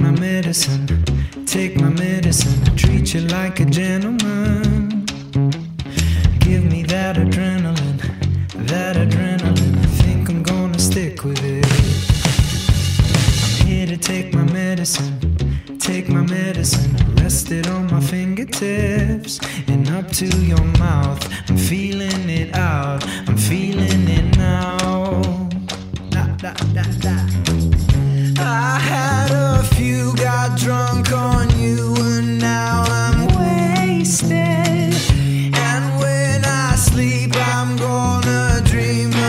my medicine, take my medicine, I treat you like a gentleman. Give me that adrenaline, that adrenaline. I think I'm gonna stick with it. I'm here to take my medicine, take my medicine. Rest it on my fingertips and up to your mouth. I'm feeling it out, I'm feeling it now. a dreamer